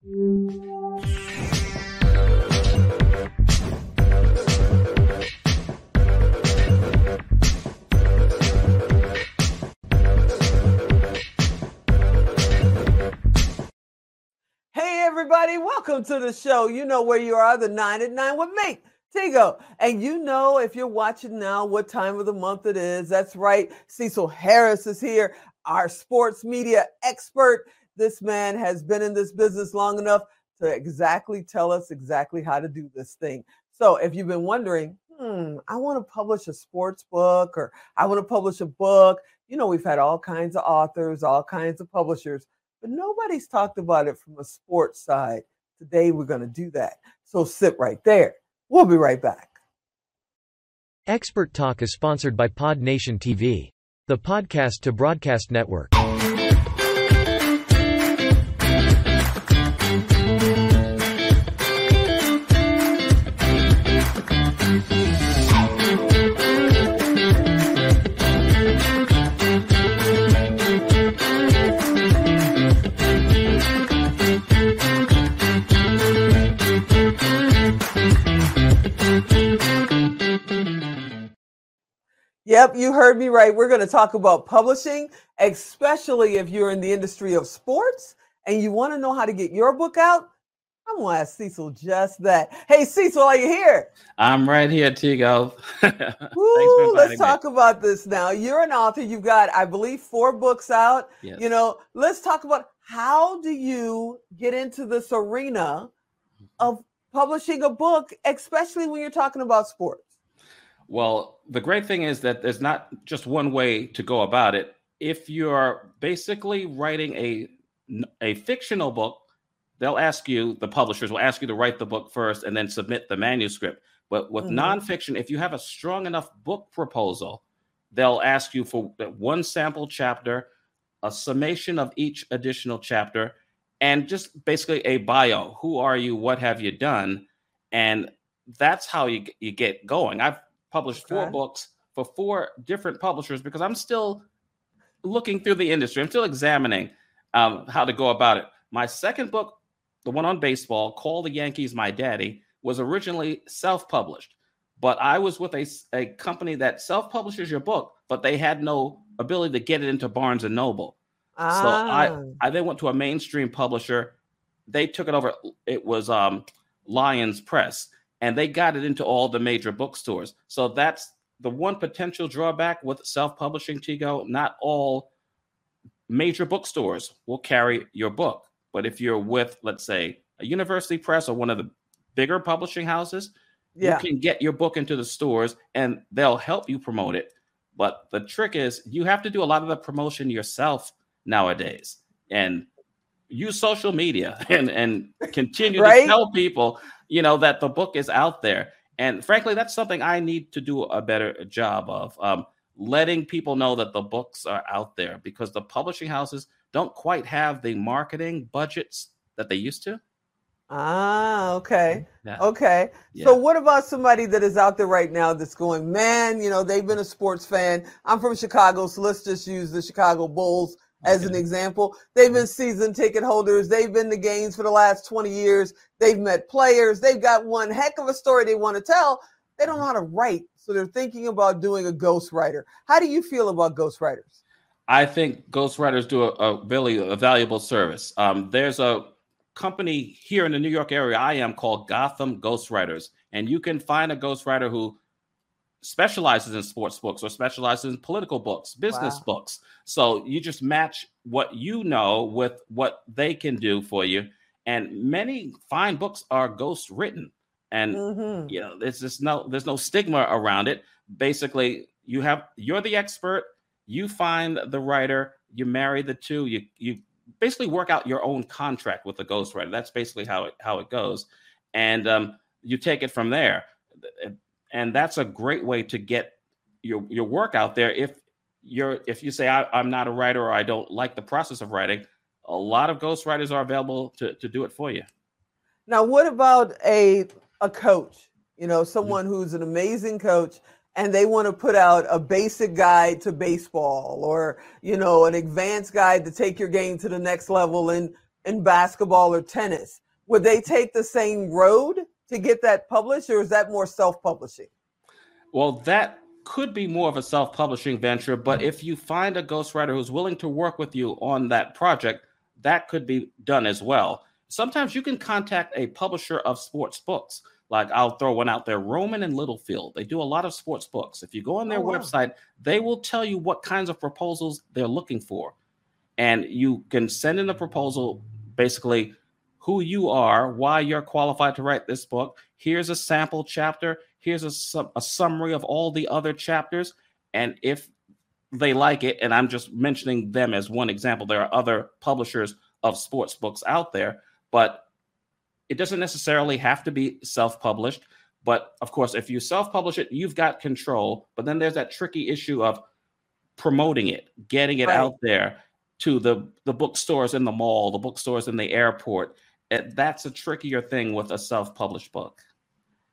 Hey, everybody, welcome to the show. You know where you are, the nine at nine with me, Tigo. And you know, if you're watching now, what time of the month it is. That's right. Cecil Harris is here, our sports media expert. This man has been in this business long enough to exactly tell us exactly how to do this thing. So if you've been wondering, hmm, I want to publish a sports book or I want to publish a book, you know, we've had all kinds of authors, all kinds of publishers but nobody's talked about it from a sports side. Today, we're going to do that. So sit right there. We'll be right back. Expert Talk is sponsored by Pod Nation TV, the podcast to broadcast network. Yep, you heard me right. We're going to talk about publishing, especially if you're in the industry of sports and you want to know how to get your book out. I'm going to ask Cecil just that. Hey, Cecil, are you here? I'm right here, Tigo. Let's talk me. about this now. You're an author. You've got, I believe, four books out. Yes. You know, let's talk about how do you get into this arena mm-hmm. of publishing a book, especially when you're talking about sports? Well, the great thing is that there's not just one way to go about it. If you're basically writing a a fictional book, they'll ask you, the publishers will ask you to write the book first and then submit the manuscript. But with mm-hmm. nonfiction, if you have a strong enough book proposal, they'll ask you for one sample chapter, a summation of each additional chapter, and just basically a bio. Who are you? What have you done? And that's how you, you get going. I've published okay. four books for four different publishers because I'm still looking through the industry. I'm still examining um, how to go about it. My second book, the one on baseball, Call the Yankees My Daddy, was originally self published. But I was with a, a company that self publishes your book, but they had no ability to get it into Barnes and Noble. Ah. So I, ah. I then went to a mainstream publisher. They took it over. It was um, Lyons Press and they got it into all the major bookstores. So that's the one potential drawback with self-publishing Tigo. Not all major bookstores will carry your book, but if you're with, let's say, a university press or one of the bigger publishing houses, yeah. you can get your book into the stores and they'll help you promote it. But the trick is you have to do a lot of the promotion yourself nowadays. And use social media and and continue right? to tell people you know that the book is out there and frankly that's something i need to do a better job of um, letting people know that the books are out there because the publishing houses don't quite have the marketing budgets that they used to Ah, okay. Yeah. Okay. Yeah. So what about somebody that is out there right now that's going, man, you know, they've been a sports fan. I'm from Chicago, so let's just use the Chicago Bulls as an example. They've been season ticket holders. They've been to games for the last 20 years. They've met players. They've got one heck of a story they want to tell. They don't know how to write. So they're thinking about doing a ghostwriter. How do you feel about ghostwriters? I think ghostwriters do a, a really a valuable service. Um, there's a company here in the New York area I am called Gotham Ghostwriters. And you can find a ghostwriter who specializes in sports books or specializes in political books, business wow. books. So you just match what you know with what they can do for you. And many fine books are ghost written. And mm-hmm. you know, there's just no there's no stigma around it. Basically, you have you're the expert, you find the writer, you marry the two, you you basically work out your own contract with the ghostwriter. That's basically how it how it goes. And um, you take it from there and that's a great way to get your your work out there if you're if you say I, am not a writer or i don't like the process of writing a lot of ghostwriters are available to, to do it for you now what about a a coach you know mm-hmm. someone mm-hmm. who's an amazing coach and they want to put out a basic guide to baseball or you know an advanced guide to take your game to the next level in in basketball or tennis, would they take the same road to get that published, or is that more self-publishing? Well, that could be more of a self-publishing venture, but if you find a ghostwriter who's willing to work with you on that project, that could be done as well. Sometimes you can contact a publisher of sports books. Like I'll throw one out there, Rowman and Littlefield. They do a lot of sports books. If you go on their oh, wow. website, they will tell you what kinds of proposals they're looking for. And you can send in a proposal basically who you are, why you're qualified to write this book. Here's a sample chapter. Here's a, a summary of all the other chapters. And if they like it, and I'm just mentioning them as one example, there are other publishers of sports books out there, but it doesn't necessarily have to be self published. But of course, if you self publish it, you've got control. But then there's that tricky issue of promoting it, getting it right. out there to the, the bookstores in the mall, the bookstores in the airport. It, that's a trickier thing with a self published book.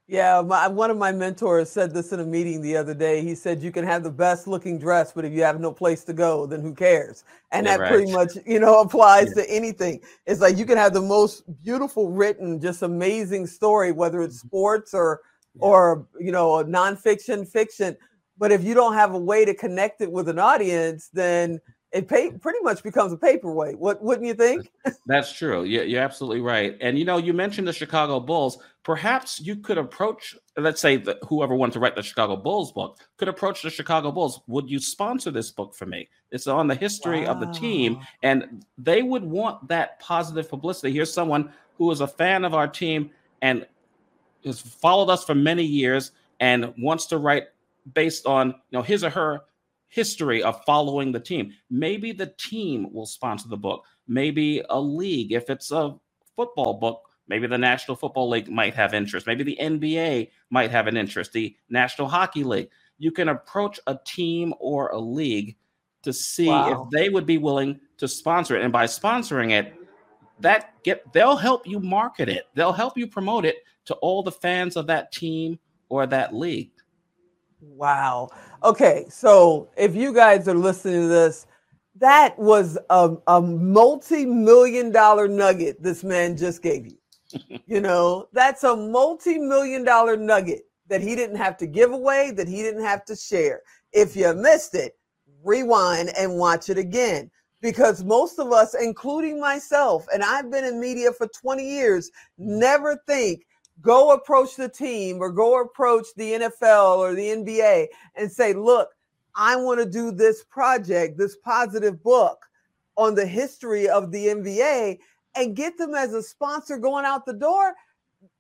Yeah, my, one of my mentors said this in a meeting the other day. He said, "You can have the best looking dress, but if you have no place to go, then who cares?" And yeah, that right. pretty much, you know, applies yeah. to anything. It's like you can have the most beautiful written, just amazing story, whether it's mm-hmm. sports or yeah. or you know, nonfiction, fiction. But if you don't have a way to connect it with an audience, then it pay, pretty much becomes a paperweight. What wouldn't you think? That's true. Yeah, you're absolutely right. And you know, you mentioned the Chicago Bulls. Perhaps you could approach, let's say, that whoever wanted to write the Chicago Bulls book could approach the Chicago Bulls. Would you sponsor this book for me? It's on the history wow. of the team, and they would want that positive publicity. Here's someone who is a fan of our team and has followed us for many years and wants to write based on you know his or her history of following the team. Maybe the team will sponsor the book. Maybe a league, if it's a football book, maybe the National Football League might have interest. Maybe the NBA might have an interest, the National Hockey League. You can approach a team or a league to see wow. if they would be willing to sponsor it. And by sponsoring it, that get they'll help you market it. They'll help you promote it to all the fans of that team or that league. Wow. Okay, so if you guys are listening to this, that was a, a multi-million dollar nugget this man just gave you. you know, that's a multi-million dollar nugget that he didn't have to give away, that he didn't have to share. If you missed it, rewind and watch it again. Because most of us, including myself, and I've been in media for 20 years, mm. never think go approach the team or go approach the NFL or the NBA and say, look, I want to do this project, this positive book on the history of the NBA and get them as a sponsor going out the door.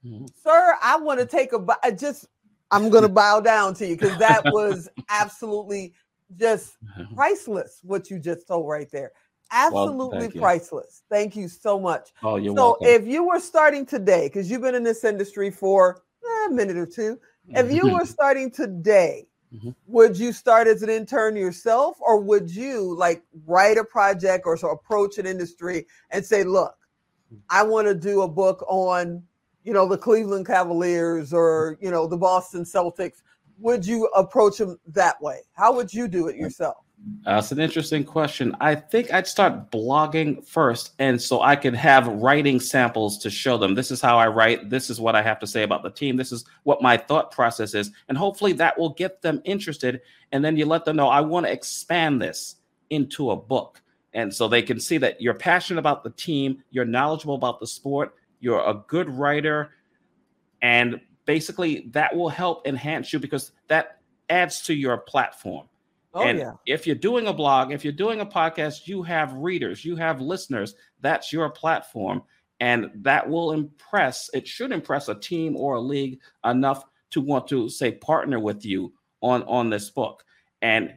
Mm-hmm. Sir, I want to take a I just I'm going to bow down to you because that was absolutely just priceless what you just told right there. Absolutely well, thank priceless. Thank you so much. Oh, you're so welcome. if you were starting today, because you've been in this industry for eh, a minute or two, if you were starting today, mm-hmm. would you start as an intern yourself, or would you like write a project or so approach an industry and say, "Look, I want to do a book on, you know, the Cleveland Cavaliers or you know the Boston Celtics." Would you approach them that way? How would you do it yourself? Uh, That's an interesting question. I think I'd start blogging first, and so I could have writing samples to show them. This is how I write. This is what I have to say about the team. This is what my thought process is, and hopefully that will get them interested. And then you let them know I want to expand this into a book, and so they can see that you're passionate about the team, you're knowledgeable about the sport, you're a good writer, and basically that will help enhance you because that adds to your platform Oh, and yeah. if you're doing a blog, if you're doing a podcast, you have readers, you have listeners. That's your platform. And that will impress, it should impress a team or a league enough to want to say partner with you on, on this book. And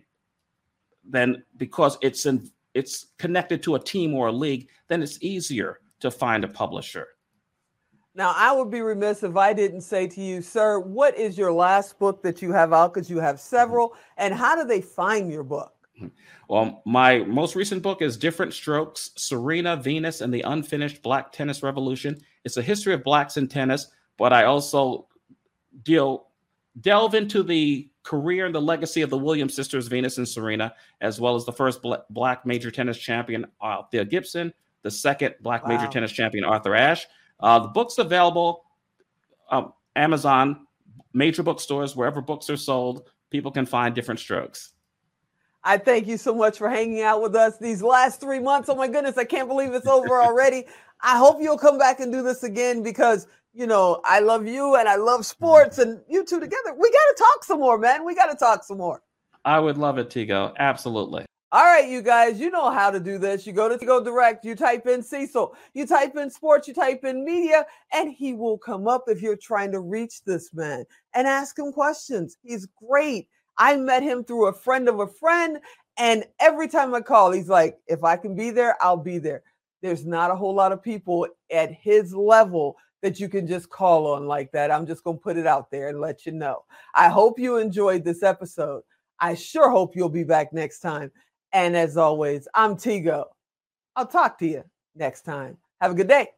then because it's in, it's connected to a team or a league, then it's easier to find a publisher. Now, I would be remiss if I didn't say to you, sir, what is your last book that you have out? Because you have several. And how do they find your book? Hmm. Well, my most recent book is Different Strokes Serena, Venus, and the Unfinished Black Tennis Revolution. It's a history of blacks in tennis, but I also deal delve into the career and the legacy of the Williams sisters, Venus and Serena, as well as the first black major tennis champion, Althea Gibson, the second black Wow. major tennis champion, Arthur Ashe. Uh, the book's available um, Amazon, major bookstores, wherever books are sold. People can find different strokes. I thank you so much for hanging out with us these last three months. Oh my goodness, I can't believe it's over already. I hope you'll come back and do this again because you know I love you and I love sports and you two together. We got to talk some more, man. We got to talk some more. I would love it, Tigo. Absolutely. All right, you guys, you know how to do this. You go to Go Direct, you type in Cecil, you type in sports, you type in media, and he will come up if you're trying to reach this man and ask him questions. He's great. I met him through a friend of a friend, and every time I call, he's like, if I can be there, I'll be there. There's not a whole lot of people at his level that you can just call on like that. I'm just going to put it out there and let you know. I hope you enjoyed this episode. I sure hope you'll be back next time. And as always, I'm Tigo. I'll talk to you next time. Have a good day.